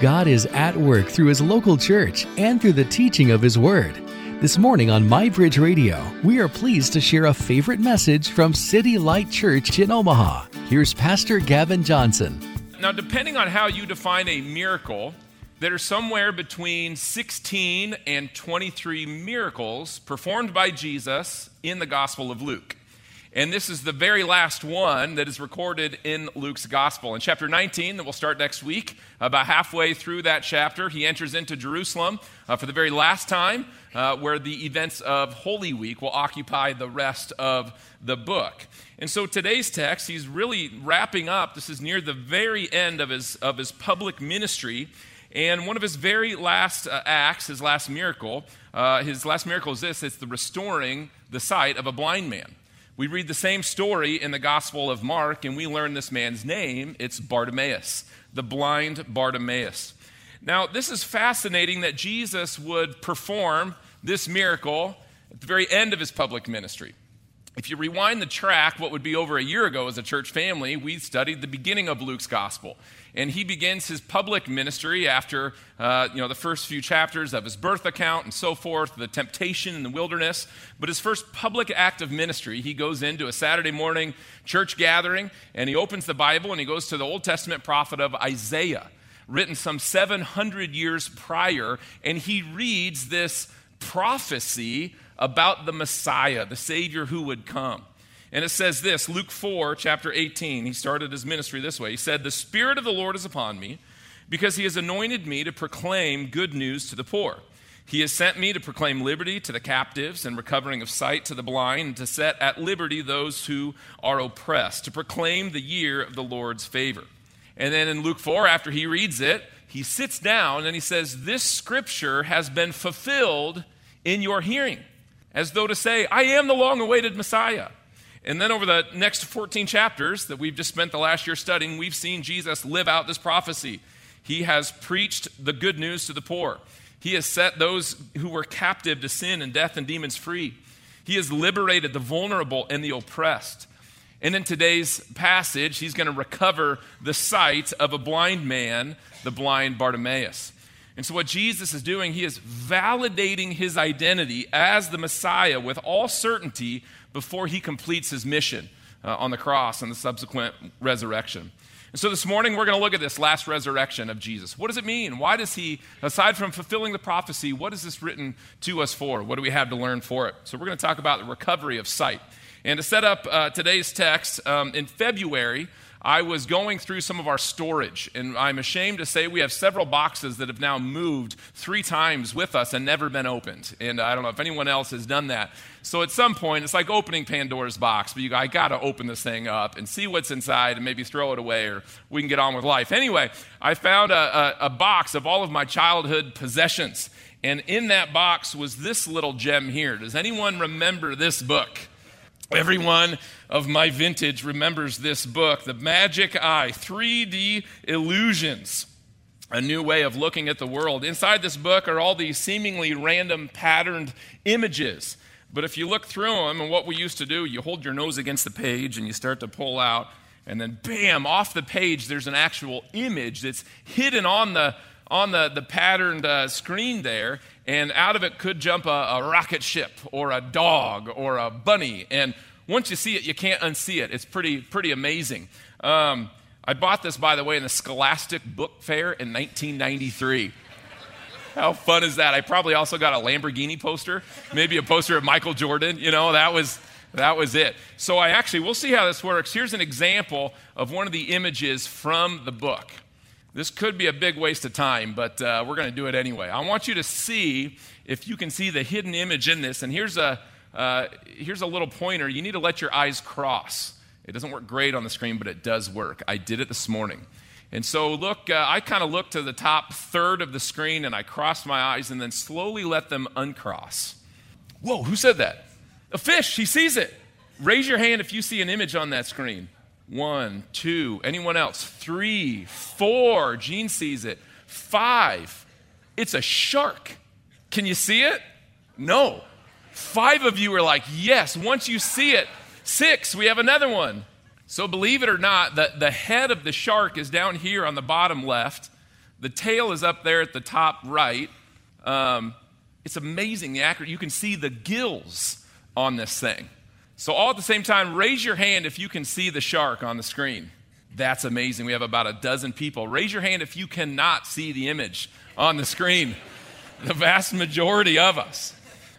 God is at work through His local church and through the teaching of His Word. This morning on MyBridge Radio, we are pleased to share a favorite message from City Light Church in Omaha. Here's Pastor Gavin Johnson. Now, depending on how you define a miracle, there are somewhere between 16 and 23 miracles performed by Jesus in the Gospel of Luke. And this is the very last one that is recorded in Luke's gospel. In chapter 19, that we'll start next week, about halfway through that chapter, he enters into Jerusalem uh, for the very last time, uh, where the events of Holy Week will occupy the rest of the book. And so today's text, he's really wrapping up. This is near the very end of his, of his public ministry. And one of his very last uh, acts, his last miracle, uh, his last miracle is this it's the restoring the sight of a blind man. We read the same story in the Gospel of Mark, and we learn this man's name. It's Bartimaeus, the blind Bartimaeus. Now, this is fascinating that Jesus would perform this miracle at the very end of his public ministry. If you rewind the track, what would be over a year ago as a church family, we studied the beginning of Luke's gospel. And he begins his public ministry after uh, you know, the first few chapters of his birth account and so forth, the temptation in the wilderness. But his first public act of ministry, he goes into a Saturday morning church gathering and he opens the Bible and he goes to the Old Testament prophet of Isaiah, written some 700 years prior, and he reads this prophecy about the Messiah, the Savior who would come. And it says this Luke 4, chapter 18, he started his ministry this way. He said, The Spirit of the Lord is upon me because he has anointed me to proclaim good news to the poor. He has sent me to proclaim liberty to the captives and recovering of sight to the blind, and to set at liberty those who are oppressed, to proclaim the year of the Lord's favor. And then in Luke 4, after he reads it, he sits down and he says, This scripture has been fulfilled in your hearing as though to say, I am the long awaited Messiah. And then over the next 14 chapters that we've just spent the last year studying, we've seen Jesus live out this prophecy. He has preached the good news to the poor. He has set those who were captive to sin and death and demons free. He has liberated the vulnerable and the oppressed. And in today's passage, he's going to recover the sight of a blind man, the blind Bartimaeus. And so, what Jesus is doing, he is validating his identity as the Messiah with all certainty before he completes his mission uh, on the cross and the subsequent resurrection. And so, this morning, we're going to look at this last resurrection of Jesus. What does it mean? Why does he, aside from fulfilling the prophecy, what is this written to us for? What do we have to learn for it? So, we're going to talk about the recovery of sight. And to set up uh, today's text, um, in February, I was going through some of our storage, and I'm ashamed to say we have several boxes that have now moved three times with us and never been opened. And I don't know if anyone else has done that. So at some point, it's like opening Pandora's box, but you, I got to open this thing up and see what's inside and maybe throw it away or we can get on with life. Anyway, I found a, a, a box of all of my childhood possessions. And in that box was this little gem here. Does anyone remember this book? Everyone of my vintage remembers this book, The Magic Eye 3D Illusions, a new way of looking at the world. Inside this book are all these seemingly random patterned images. But if you look through them, and what we used to do, you hold your nose against the page and you start to pull out, and then bam, off the page, there's an actual image that's hidden on the on the, the patterned uh, screen there, and out of it could jump a, a, rocket ship or a dog or a bunny. And once you see it, you can't unsee it. It's pretty, pretty amazing. Um, I bought this, by the way, in the Scholastic Book Fair in 1993. How fun is that? I probably also got a Lamborghini poster, maybe a poster of Michael Jordan. You know, that was that was it. So I actually, we'll see how this works. Here's an example of one of the images from the book. This could be a big waste of time, but uh, we're going to do it anyway. I want you to see if you can see the hidden image in this. And here's a, uh, here's a little pointer. You need to let your eyes cross. It doesn't work great on the screen, but it does work. I did it this morning. And so, look, uh, I kind of looked to the top third of the screen and I crossed my eyes and then slowly let them uncross. Whoa, who said that? A fish, he sees it. Raise your hand if you see an image on that screen. One, two. Anyone else? Three, four. Gene sees it. Five. It's a shark. Can you see it? No. Five of you are like, yes. Once you see it, six. We have another one. So believe it or not, the, the head of the shark is down here on the bottom left. The tail is up there at the top right. Um, it's amazing the accurate. You can see the gills on this thing. So, all at the same time, raise your hand if you can see the shark on the screen. That's amazing. We have about a dozen people. Raise your hand if you cannot see the image on the screen. The vast majority of us.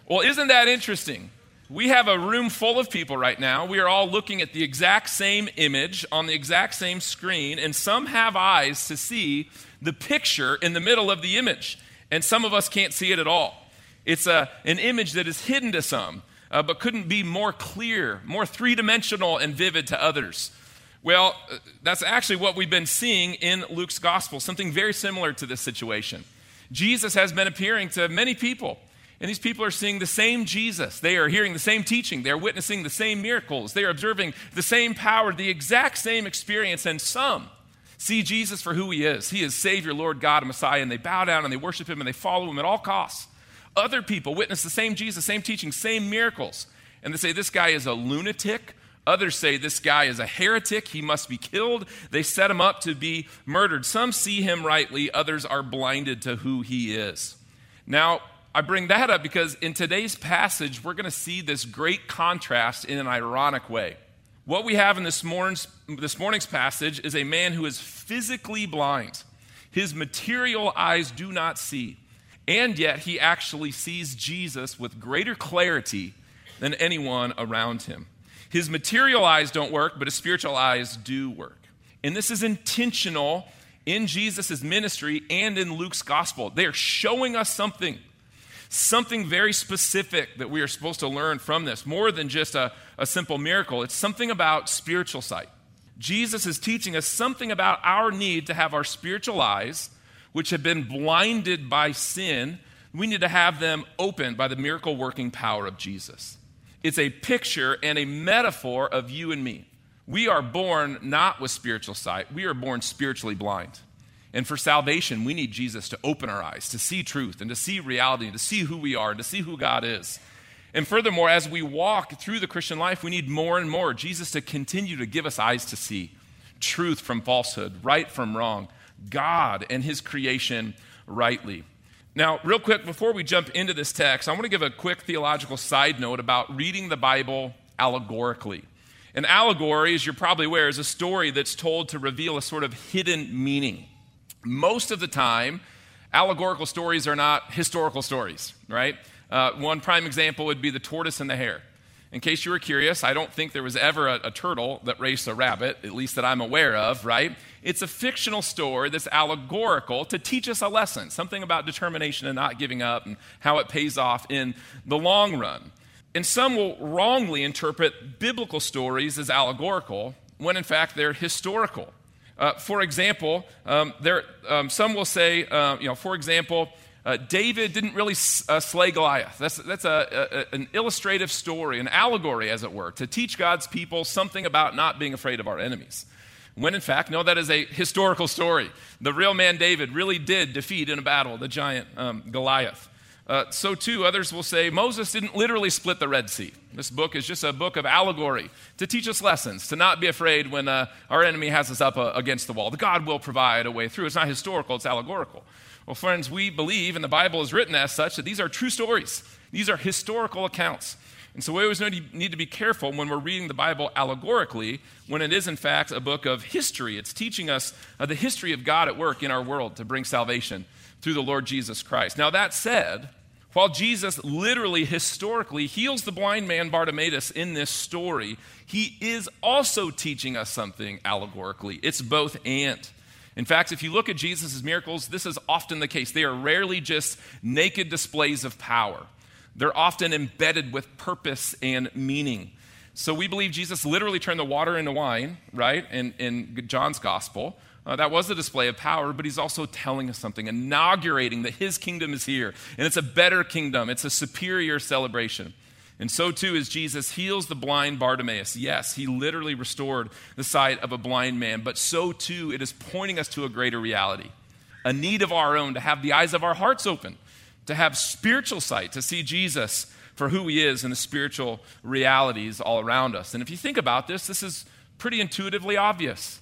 Well, isn't that interesting? We have a room full of people right now. We are all looking at the exact same image on the exact same screen, and some have eyes to see the picture in the middle of the image, and some of us can't see it at all. It's a, an image that is hidden to some, uh, but couldn't be more clear, more three dimensional and vivid to others. Well, uh, that's actually what we've been seeing in Luke's gospel, something very similar to this situation. Jesus has been appearing to many people, and these people are seeing the same Jesus. They are hearing the same teaching. They're witnessing the same miracles. They are observing the same power, the exact same experience, and some see Jesus for who he is. He is Savior, Lord God, and Messiah, and they bow down and they worship him and they follow him at all costs. Other people witness the same Jesus, same teaching, same miracles, and they say, This guy is a lunatic. Others say this guy is a heretic, he must be killed. They set him up to be murdered. Some see him rightly, others are blinded to who he is. Now, I bring that up because in today's passage, we're going to see this great contrast in an ironic way. What we have in this morning's, this morning's passage is a man who is physically blind. His material eyes do not see. And yet, he actually sees Jesus with greater clarity than anyone around him. His material eyes don't work, but his spiritual eyes do work. And this is intentional in Jesus' ministry and in Luke's gospel. They are showing us something, something very specific that we are supposed to learn from this, more than just a, a simple miracle. It's something about spiritual sight. Jesus is teaching us something about our need to have our spiritual eyes which have been blinded by sin, we need to have them opened by the miracle working power of Jesus. It's a picture and a metaphor of you and me. We are born not with spiritual sight, we are born spiritually blind. And for salvation, we need Jesus to open our eyes, to see truth, and to see reality, and to see who we are, and to see who God is. And furthermore, as we walk through the Christian life, we need more and more Jesus to continue to give us eyes to see truth from falsehood, right from wrong, God and his creation rightly. Now, real quick, before we jump into this text, I want to give a quick theological side note about reading the Bible allegorically. An allegory, as you're probably aware, is a story that's told to reveal a sort of hidden meaning. Most of the time, allegorical stories are not historical stories, right? Uh, one prime example would be the tortoise and the hare. In case you were curious, I don't think there was ever a, a, turtle that raced a rabbit, at least that I'm aware of, right? It's a fictional story that's allegorical to teach us a lesson, something about determination and not giving up and how it pays off in the long run. And some will wrongly interpret biblical stories as allegorical when in fact they're historical. Uh, for example, um, there, um, some will say, uh, you know, for example, uh, David didn't really uh, slay Goliath. That's, that's a, a, an illustrative story, an allegory, as it were, to teach God's people something about not being afraid of our enemies. When in fact, no, that is a historical story. The real man David really did defeat in a battle the giant um, Goliath. Uh, so, too, others will say Moses didn't literally split the Red Sea. This book is just a book of allegory to teach us lessons, to not be afraid when uh, our enemy has us up uh, against the wall. The God will provide a way through. It's not historical, it's allegorical. Well, friends, we believe, and the Bible is written as such, that these are true stories. These are historical accounts. And so we always need to be careful when we're reading the Bible allegorically, when it is, in fact, a book of history. It's teaching us uh, the history of God at work in our world to bring salvation through the Lord Jesus Christ. Now, that said, while Jesus literally, historically heals the blind man Bartimaeus in this story, he is also teaching us something allegorically. It's both and. In fact, if you look at Jesus' miracles, this is often the case. They are rarely just naked displays of power, they're often embedded with purpose and meaning. So we believe Jesus literally turned the water into wine, right, in, in John's gospel. Uh, that was a display of power, but he's also telling us something, inaugurating that his kingdom is here. And it's a better kingdom, it's a superior celebration. And so too as Jesus heals the blind Bartimaeus. Yes, he literally restored the sight of a blind man, but so too it is pointing us to a greater reality, a need of our own to have the eyes of our hearts open, to have spiritual sight, to see Jesus for who he is and the spiritual realities all around us. And if you think about this, this is pretty intuitively obvious.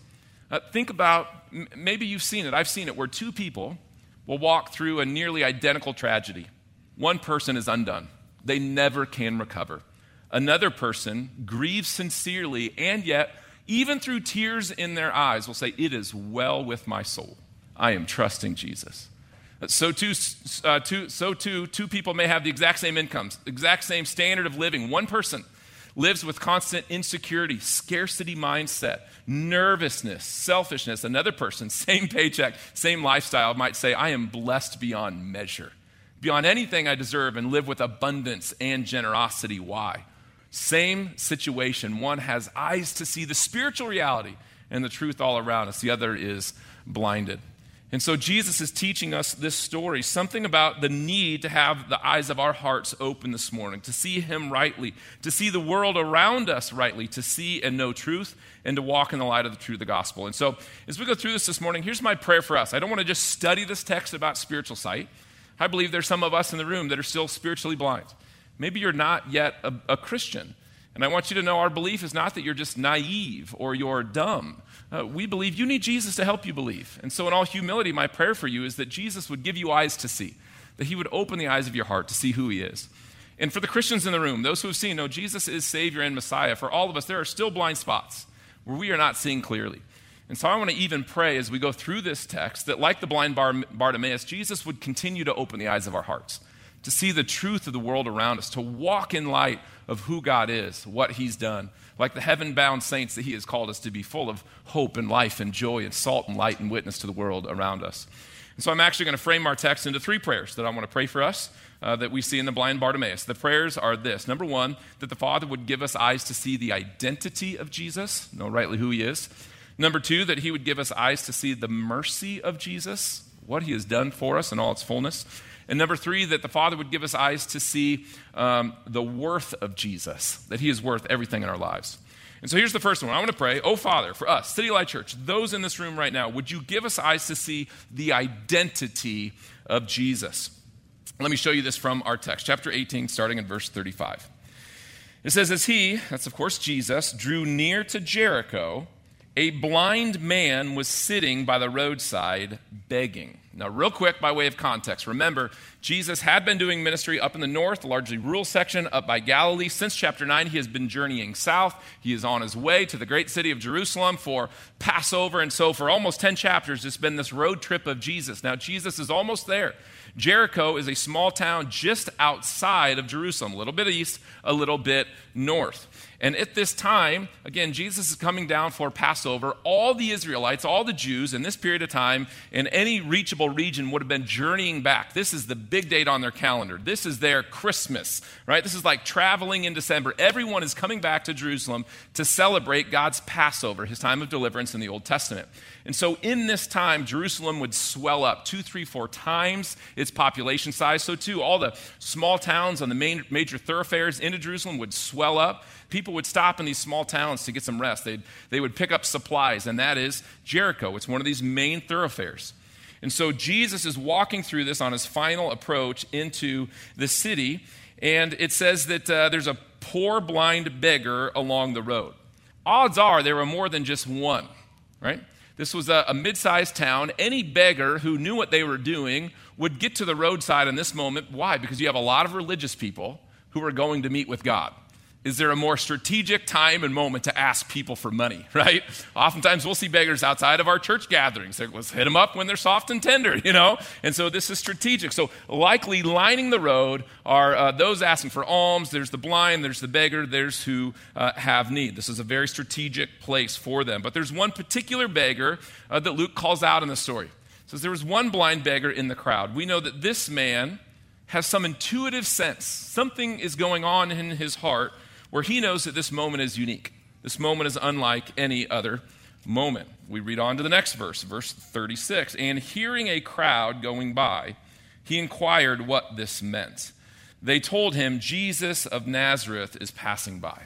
Uh, think about maybe you've seen it. I've seen it where two people will walk through a nearly identical tragedy. One person is undone, they never can recover. Another person grieves sincerely, and yet, even through tears in their eyes, will say, It is well with my soul. I am trusting Jesus. So too, uh, so too, two people may have the exact same incomes, exact same standard of living. One person lives with constant insecurity, scarcity mindset, nervousness, selfishness. Another person, same paycheck, same lifestyle, might say, I am blessed beyond measure, beyond anything I deserve, and live with abundance and generosity. Why? Same situation. One has eyes to see the spiritual reality and the truth all around us, the other is blinded. And so Jesus is teaching us this story, something about the need to have the eyes of our hearts open this morning, to see Him rightly, to see the world around us rightly, to see and know truth, and to walk in the light of the truth of the gospel. And so, as we go through this this morning, here's my prayer for us. I don't want to just study this text about spiritual sight. I believe there's some of us in the room that are still spiritually blind. Maybe you're not yet a, a Christian. And I want you to know our belief is not that you're just naive or you're dumb uh, we believe you need Jesus to help you believe. And so, in all humility, my prayer for you is that Jesus would give you eyes to see, that he would open the eyes of your heart to see who he is. And for the Christians in the room, those who have seen, no, Jesus is Savior and Messiah, for all of us, there are still blind spots where we are not seeing clearly. And so I want to even pray as we go through this text that, like the blind Bartimaeus, Jesus would continue to open the eyes of our hearts, to see the truth of the world around us, to walk in light of who God is, what He's done, like the heaven bound saints that He has called us to be, full of hope and life and joy and salt and light and witness to the world around us. And so I'm actually going to frame our text into three prayers that I want to pray for us uh, that we see in the blind Bartimaeus. The prayers are this number one, that the Father would give us eyes to see the identity of Jesus, know rightly who He is. Number two, that He would give us eyes to see the mercy of Jesus, what He has done for us in all its fullness. And number three, that the Father would give us eyes to see um, the worth of Jesus, that He is worth everything in our lives. And so here's the first one. I want to pray, oh Father, for us, City Light Church, those in this room right now, would you give us eyes to see the identity of Jesus? Let me show you this from our text, chapter 18, starting in verse 35. It says, As he, that's of course Jesus, drew near to Jericho, a blind man was sitting by the roadside begging. Now, real quick, by way of context, remember, Jesus had been doing ministry up in the north, largely rural section, up by Galilee. Since chapter 9, he has been journeying south. He is on his way to the great city of Jerusalem for Passover. And so, for almost 10 chapters, it's been this road trip of Jesus. Now, Jesus is almost there. Jericho is a small town just outside of Jerusalem, a little bit east, a little bit north. And at this time, again, Jesus is coming down for Passover. All the Israelites, all the Jews in this period of time, in any reachable region, would have been journeying back. This is the big date on their calendar. This is their Christmas, right? This is like traveling in December. Everyone is coming back to Jerusalem to celebrate God's Passover, his time of deliverance in the Old Testament. And so in this time, Jerusalem would swell up two, three, four times population size. So, too, all the small towns on the main, major thoroughfares into Jerusalem would swell up. People would stop in these small towns to get some rest. They'd, they would pick up supplies, and that is Jericho. It's one of these main thoroughfares. And so Jesus is walking through this on his final approach into the city, and it says that uh, there's a poor blind beggar along the road. Odds are there were more than just one, right? This was a, a mid sized town. Any beggar who knew what they were doing would get to the roadside in this moment. Why? Because you have a lot of religious people who are going to meet with God. Is there a more strategic time and moment to ask people for money, right? Oftentimes we'll see beggars outside of our church gatherings. Let's hit them up when they're soft and tender, you know? And so this is strategic. So likely lining the road are uh, those asking for alms. There's the blind, there's the beggar, there's who uh, have need. This is a very strategic place for them. But there's one particular beggar uh, that Luke calls out in the story. Says there was one blind beggar in the crowd. We know that this man has some intuitive sense. Something is going on in his heart where he knows that this moment is unique. This moment is unlike any other moment. We read on to the next verse, verse 36. And hearing a crowd going by, he inquired what this meant. They told him, Jesus of Nazareth is passing by.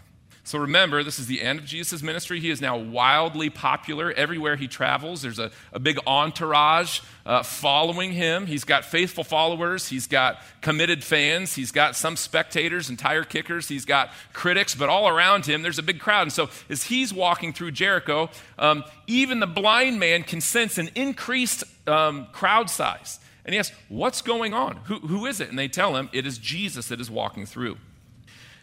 So remember, this is the end of Jesus' ministry. He is now wildly popular. Everywhere he travels, there's a, a big entourage uh, following him. He's got faithful followers, he's got committed fans, he's got some spectators and tire kickers, he's got critics, but all around him, there's a big crowd. And so as he's walking through Jericho, um, even the blind man can sense an increased um, crowd size. And he asks, What's going on? Who, who is it? And they tell him, It is Jesus that is walking through.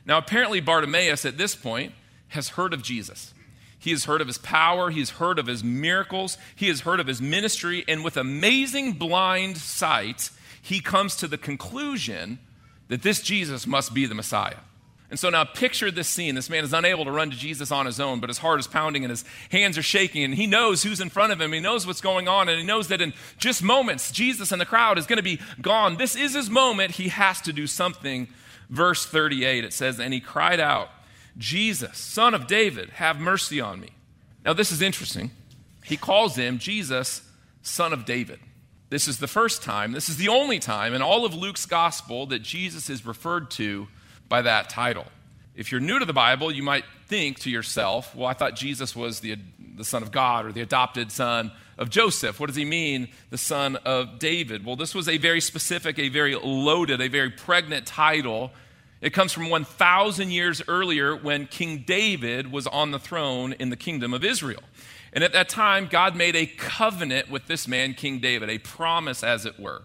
Now, apparently, Bartimaeus at this point has heard of Jesus. He has heard of his power, he has heard of his miracles, he has heard of his ministry, and with amazing blind sight, he comes to the conclusion that this Jesus must be the Messiah. And so now picture this scene. This man is unable to run to Jesus on his own, but his heart is pounding and his hands are shaking, and he knows who's in front of him. He knows what's going on, and he knows that in just moments, Jesus and the crowd is going to be gone. This is his moment. He has to do something verse 38, it says, And he cried out, Jesus, son of David, have mercy on me. Now, this is interesting. He calls him Jesus, son of David. This is the first time, this is the only time in all of Luke's gospel that Jesus is referred to by that title. If you're new to the Bible, you might think to yourself, well, I thought Jesus was the, the Son of God or the adopted son of Joseph. What does he mean, the son of David? Well, this was a very specific, a very loaded, a very pregnant title. It comes from 1,000 years earlier when King David was on the throne in the kingdom of Israel. And at that time, God made a covenant with this man, King David, a promise, as it were.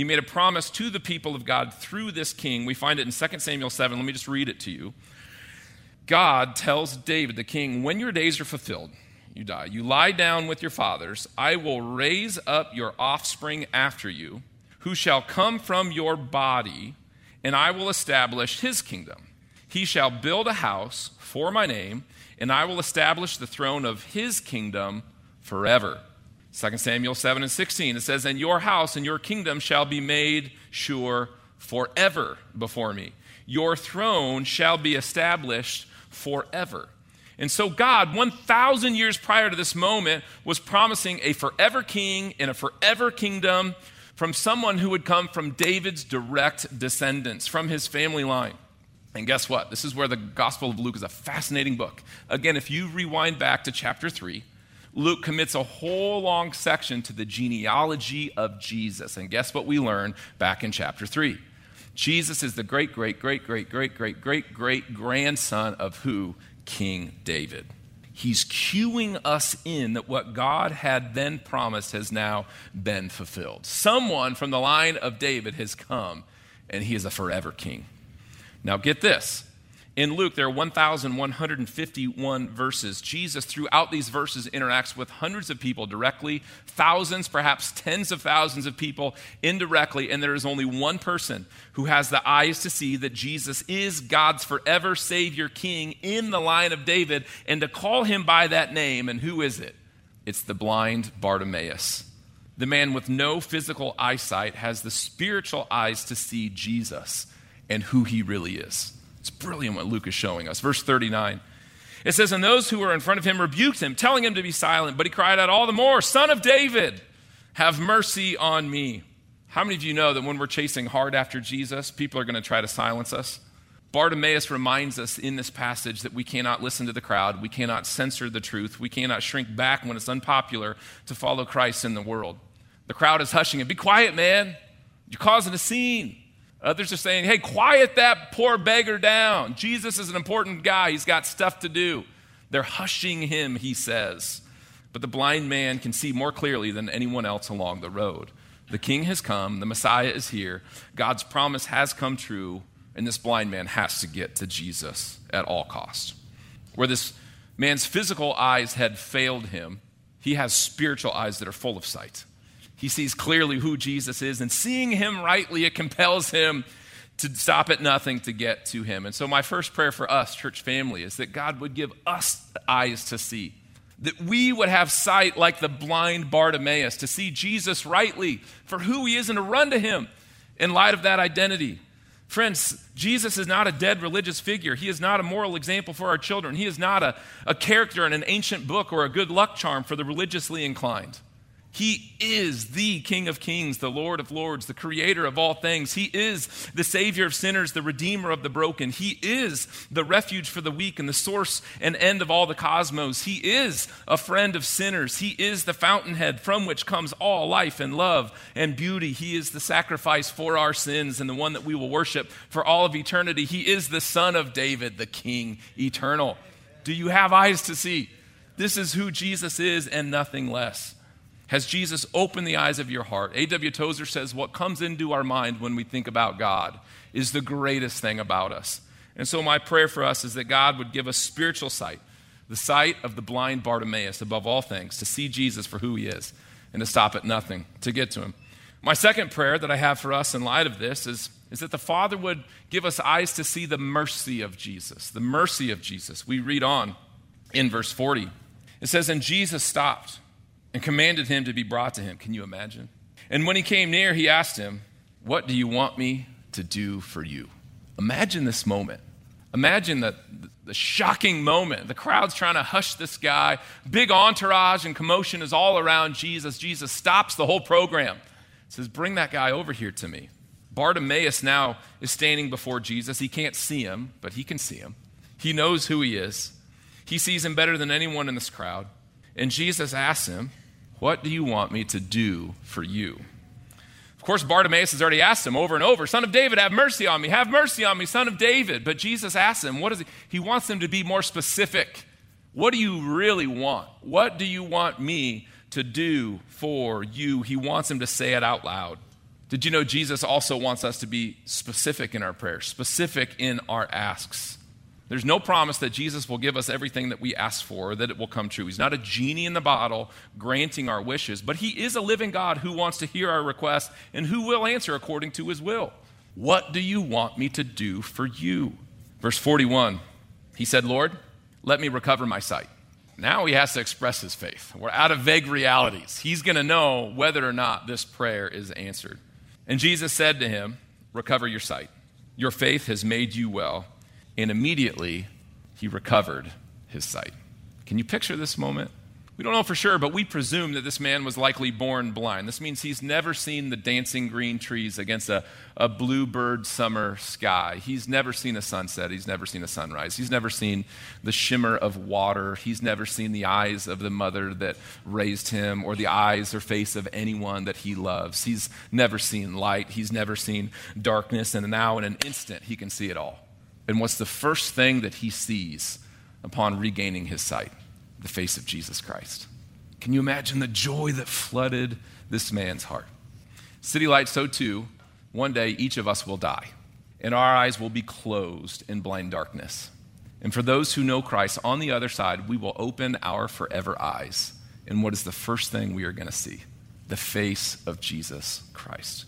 He made a promise to the people of God through this king. We find it in 2 Samuel 7. Let me just read it to you. God tells David, the king, when your days are fulfilled, you die. You lie down with your fathers. I will raise up your offspring after you, who shall come from your body, and I will establish his kingdom. He shall build a house for my name, and I will establish the throne of his kingdom forever. 2 Samuel 7 and 16, it says, And your house and your kingdom shall be made sure forever before me. Your throne shall be established forever. And so, God, 1,000 years prior to this moment, was promising a forever king and a forever kingdom from someone who would come from David's direct descendants, from his family line. And guess what? This is where the Gospel of Luke is a fascinating book. Again, if you rewind back to chapter 3, Luke commits a whole long section to the genealogy of Jesus. And guess what we learn back in chapter 3? Jesus is the great, great, great, great, great, great, great, great grandson of who? King David. He's cueing us in that what God had then promised has now been fulfilled. Someone from the line of David has come, and he is a forever king. Now, get this in Luke, there are 1,151 verses. Jesus, throughout these verses, interacts with hundreds of people directly, thousands, perhaps tens of thousands of people indirectly, and there is only one person who has the eyes to see that Jesus is God's forever Savior King in the line of David, and to call him by that name. And who is it? It's the blind Bartimaeus. The man with no physical eyesight has the spiritual eyes to see Jesus and who he really is. It's brilliant what Luke is showing us. Verse 39. It says, And those who were in front of him rebuked him, telling him to be silent. But he cried out all the more, Son of David, have mercy on me. How many of you know that when we're chasing hard after Jesus, people are going to try to silence us? Bartimaeus reminds us in this passage that we cannot listen to the crowd, we cannot censor the truth, we cannot shrink back when it's unpopular to follow Christ in the world. The crowd is hushing him. Be quiet, man. You're causing a scene. Others are saying, hey, quiet that poor beggar down. Jesus is an important guy. He's got stuff to do. They're hushing him, he says. But the blind man can see more clearly than anyone else along the road. The king has come, the Messiah is here, God's promise has come true, and this blind man has to get to Jesus at all costs. Where this man's physical eyes had failed him, he has spiritual eyes that are full of sight. He sees clearly who Jesus is, and seeing him rightly, it compels him to stop at nothing to get to him. And so, my first prayer for us, church family, is that God would give us eyes to see, that we would have sight like the blind Bartimaeus, to see Jesus rightly for who he is and to run to him in light of that identity. Friends, Jesus is not a dead religious figure. He is not a moral example for our children. He is not a, a character in an ancient book or a good luck charm for the religiously inclined. He is the King of Kings, the Lord of Lords, the Creator of all things. He is the Savior of sinners, the Redeemer of the broken. He is the refuge for the weak and the source and end of all the cosmos. He is a friend of sinners. He is the fountainhead from which comes all life and love and beauty. He is the sacrifice for our sins and the one that we will worship for all of eternity. He is the Son of David, the King eternal. Do you have eyes to see? This is who Jesus is and nothing less. Has Jesus opened the eyes of your heart? A.W. Tozer says, What comes into our mind when we think about God is the greatest thing about us. And so, my prayer for us is that God would give us spiritual sight, the sight of the blind Bartimaeus above all things, to see Jesus for who he is and to stop at nothing to get to him. My second prayer that I have for us in light of this is, is that the Father would give us eyes to see the mercy of Jesus. The mercy of Jesus. We read on in verse 40. It says, And Jesus stopped and commanded him to be brought to him. Can you imagine? And when he came near, he asked him, What do you want me to do for you? Imagine this moment. Imagine the, the shocking moment. The crowd's trying to hush this guy. Big entourage and commotion is all around Jesus. Jesus stops the whole program, says, Bring that guy over here to me. Bartimaeus now is standing before Jesus. He can't see him, but he can see him. He knows who he is. He sees him better than anyone in this crowd. And Jesus asks him, what do you want me to do for you? Of course, Bartimaeus has already asked him over and over, Son of David, have mercy on me, have mercy on me, Son of David. But Jesus asks him, What is he? He wants him to be more specific. What do you really want? What do you want me to do for you? He wants him to say it out loud. Did you know Jesus also wants us to be specific in our prayers, specific in our asks? There's no promise that Jesus will give us everything that we ask for, that it will come true. He's not a genie in the bottle granting our wishes, but He is a living God who wants to hear our requests and who will answer according to His will. What do you want me to do for you? Verse 41, He said, Lord, let me recover my sight. Now he has to express his faith. We're out of vague realities. He's going to know whether or not this prayer is answered. And Jesus said to him, Recover your sight. Your faith has made you well and immediately he recovered his sight. Can you picture this moment? We don't know for sure, but we presume that this man was likely born blind. This means he's never seen the dancing green trees against a, a bluebird summer sky. He's never seen a sunset. He's never seen a sunrise. He's never seen the shimmer of water. He's never seen the eyes of the mother that raised him or the eyes or face of anyone that he loves. He's never seen light. He's never seen darkness. And now, in an instant, he can see it all. And what's the first thing that he sees upon regaining his sight? The face of Jesus Christ. Can you imagine the joy that flooded this man's heart? City Light, so too, one day each of us will die, and our eyes will be closed in blind darkness. And for those who know Christ, on the other side, we will open our forever eyes. And what is the first thing we are going to see? The face of Jesus Christ.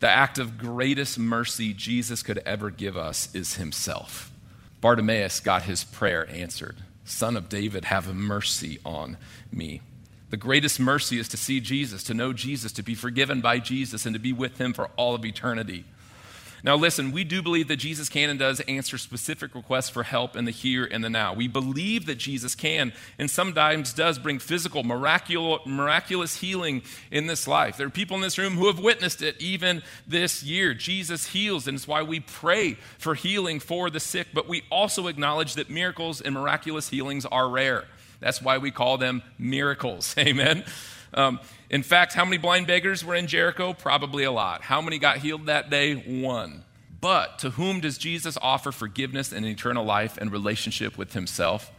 The act of greatest mercy Jesus could ever give us is himself. Bartimaeus got his prayer answered Son of David, have mercy on me. The greatest mercy is to see Jesus, to know Jesus, to be forgiven by Jesus, and to be with him for all of eternity. Now, listen, we do believe that Jesus can and does answer specific requests for help in the here and the now. We believe that Jesus can and sometimes does bring physical, miraculous, miraculous healing in this life. There are people in this room who have witnessed it even this year. Jesus heals, and it's why we pray for healing for the sick, but we also acknowledge that miracles and miraculous healings are rare. That's why we call them miracles. Amen. Um, in fact, how many blind beggars were in Jericho? Probably a lot. How many got healed that day? One. But to whom does Jesus offer forgiveness and eternal life and relationship with himself?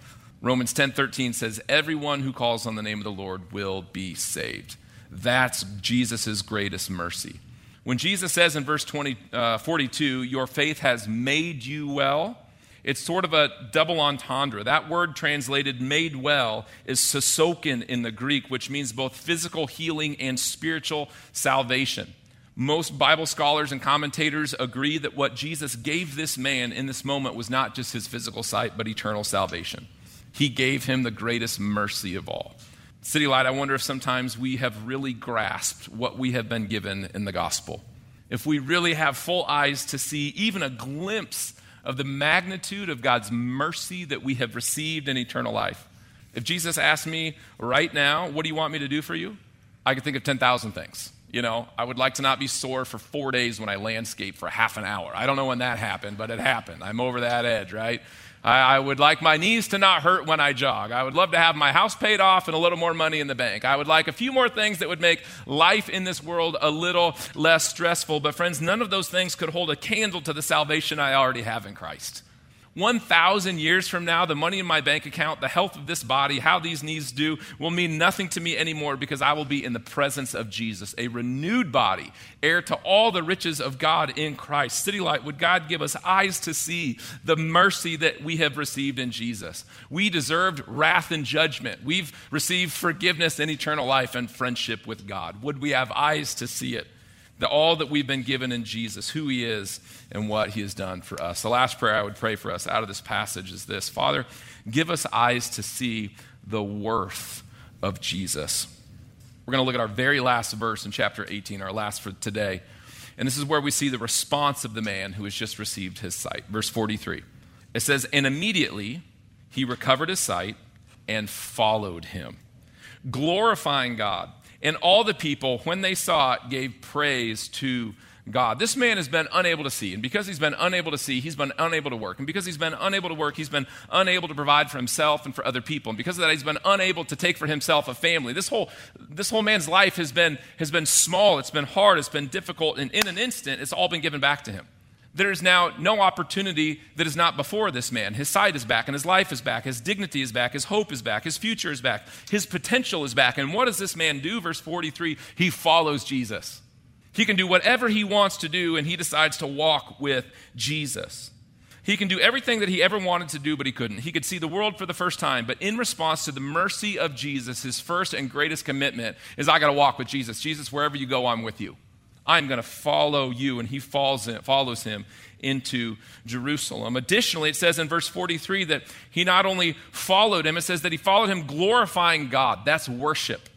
Romans 10:13 says everyone who calls on the name of the Lord will be saved. That's Jesus' greatest mercy. When Jesus says in verse 20, uh, 42, your faith has made you well, it's sort of a double entendre. That word translated made well is sosoken in the Greek, which means both physical healing and spiritual salvation. Most Bible scholars and commentators agree that what Jesus gave this man in this moment was not just his physical sight, but eternal salvation. He gave him the greatest mercy of all. City Light, I wonder if sometimes we have really grasped what we have been given in the gospel. If we really have full eyes to see even a glimpse of the magnitude of God's mercy that we have received in eternal life. If Jesus asked me right now, What do you want me to do for you? I could think of 10,000 things. You know, I would like to not be sore for four days when I landscape for half an hour. I don't know when that happened, but it happened. I'm over that edge, right? I, I, would like my knees to not hurt when I jog. I would love to have my house paid off and a little more money in the bank. I would like a few more things that would make life in this world a little less stressful. But, friends, none of those things could hold a candle to the salvation I already have in Christ. 1,000 years from now, the money in my bank account, the health of this body, how these knees do, will mean nothing to me anymore because I will be in the presence of Jesus, a renewed body, heir to all the riches of God in Christ. City Light, would God give us eyes to see the mercy that we have received in Jesus? We deserved wrath and judgment. We've received forgiveness and eternal life and friendship with God. Would we have eyes to see it? The, all that we've been given in Jesus, who He is, and what He has done for us. The last prayer I would pray for us out of this passage is this Father, give us eyes to see the worth of Jesus. We're going to look at our very last verse in chapter 18, our last for today. And this is where we see the response of the man who has just received his sight. Verse 43. It says, And immediately he recovered his sight and followed him, glorifying God. And all the people, when they saw it, gave praise to God. This man has been unable to see. And because he's been unable to see, he's been unable to work. And because he's been unable to work, he's been unable to provide for himself and for other people. And because of that, he's been unable to take for himself a family. This whole, this whole man's life has been, has been small, it's been hard, it's been difficult. And in an instant, it's all been given back to him. There is now no opportunity that is not before this man. His sight is back, and his life is back, his dignity is back, his hope is back, his future is back, his potential is back. And what does this man do? Verse 43 he follows Jesus. He can do whatever he wants to do, and he decides to walk with Jesus. He can do everything that he ever wanted to do, but he couldn't. He could see the world for the first time, but in response to the mercy of Jesus, his first and greatest commitment is I got to walk with Jesus. Jesus, wherever you go, I'm with you. I'm going to follow you. And he falls in, follows him into Jerusalem. Additionally, it says in verse 43 that he not only followed him, it says that he followed him glorifying God. That's worship.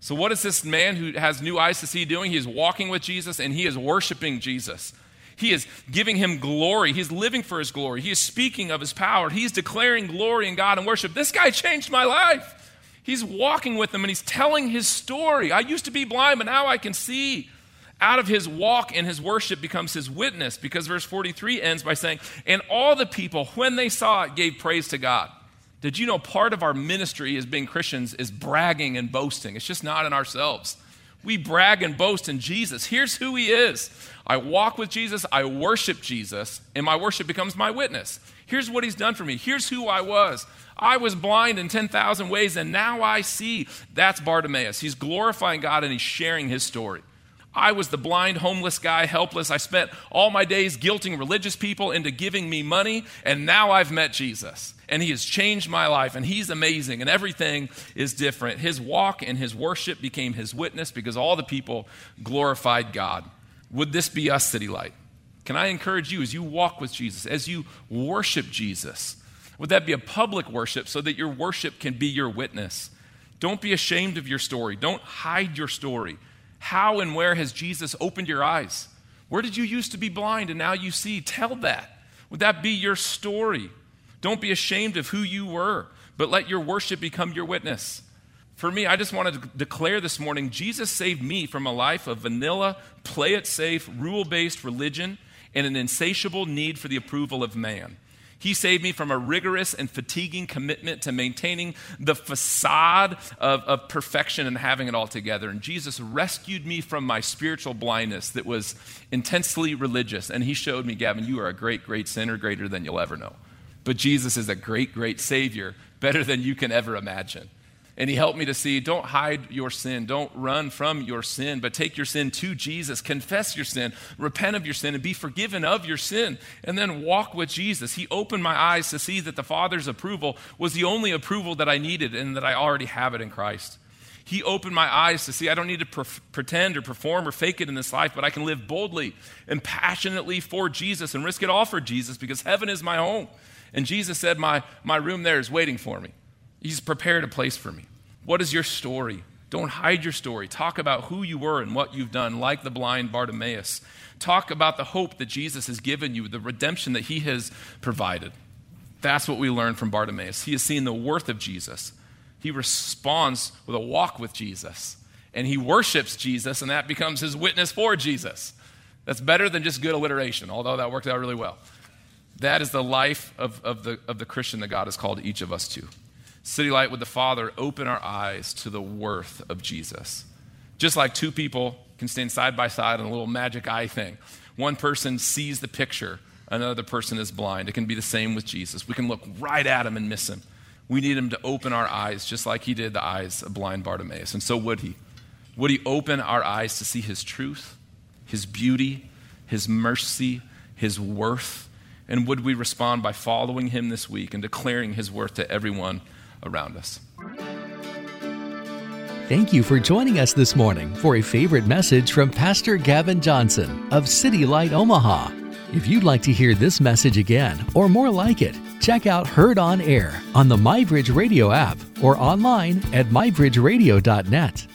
So, what is this man who has new eyes to see doing? He is walking with Jesus and he is worshiping Jesus. He is giving him glory. He's living for his glory. He is speaking of his power. He's declaring glory in God and worship. This guy changed my life. He's walking with him and he's telling his story. I used to be blind, but now I can see out of his walk and his worship becomes his witness because verse 43 ends by saying, And all the people, when they saw it, gave praise to God. Did you know part of our ministry as being Christians is bragging and boasting? It's just not in ourselves. We brag and boast in Jesus. Here's who he is. I walk with Jesus, I worship Jesus, and my worship becomes my witness. Here's what he's done for me. Here's who I was. I was blind in 10,000 ways, and now I see. That's Bartimaeus. He's glorifying God and he's sharing his story. I was the blind, homeless guy, helpless. I spent all my days guilting religious people into giving me money, and now I've met Jesus. And he has changed my life, and he's amazing, and everything is different. His walk and his worship became his witness because all the people glorified God. Would this be us, City Light? Can I encourage you as you walk with Jesus, as you worship Jesus? Would that be a public worship so that your worship can be your witness? Don't be ashamed of your story. Don't hide your story. How and where has Jesus opened your eyes? Where did you used to be blind and now you see? Tell that. Would that be your story? Don't be ashamed of who you were, but let your worship become your witness. For me, I just want to declare this morning Jesus saved me from a life of vanilla, play it safe, rule based religion and an insatiable need for the approval of man. He saved me from a rigorous and fatiguing commitment to maintaining the facade of, of perfection and having it all together. And Jesus rescued me from my spiritual blindness that was intensely religious. And He showed me, Gavin, you are a great, great sinner, greater than you'll ever know. But Jesus is a great, great Savior, better than you can ever imagine. And he helped me to see don't hide your sin, don't run from your sin, but take your sin to Jesus, confess your sin, repent of your sin, and be forgiven of your sin, and then walk with Jesus. He opened my eyes to see that the Father's approval was the only approval that I needed and that I already have it in Christ. He opened my eyes to see I don't need to pre- pretend or perform or fake it in this life, but I can live boldly and passionately for Jesus and risk it all for Jesus because heaven is my home. And Jesus said, My, my room there is waiting for me. He's prepared a place for me. What is your story? Don't hide your story. Talk about who you were and what you've done, like the blind Bartimaeus. Talk about the hope that Jesus has given you, the redemption that he has provided. That's what we learn from Bartimaeus. He has seen the worth of Jesus. He responds with a walk with Jesus. and he worships Jesus, and that becomes his witness for Jesus. That's better than just good alliteration, although that worked out really well. That is the life of, of, the, of the Christian that God has called each of us to. City Light with the Father open our eyes to the worth of Jesus. Just like two people can stand side by side on a little magic eye thing. One person sees the picture, another person is blind. It can be the same with Jesus. We can look right at him and miss him. We need him to open our eyes, just like he did the eyes of blind Bartimaeus. And so would he. Would he open our eyes to see his truth, his beauty, his mercy, his worth? And would we respond by following him this week and declaring his worth to everyone around us? Thank you for joining us this morning for a favorite message from Pastor Gavin Johnson of City Light Omaha. If you'd like to hear this message again or more like it, check out Heard on Air on the MyBridge Radio app or online at mybridgeradio.net.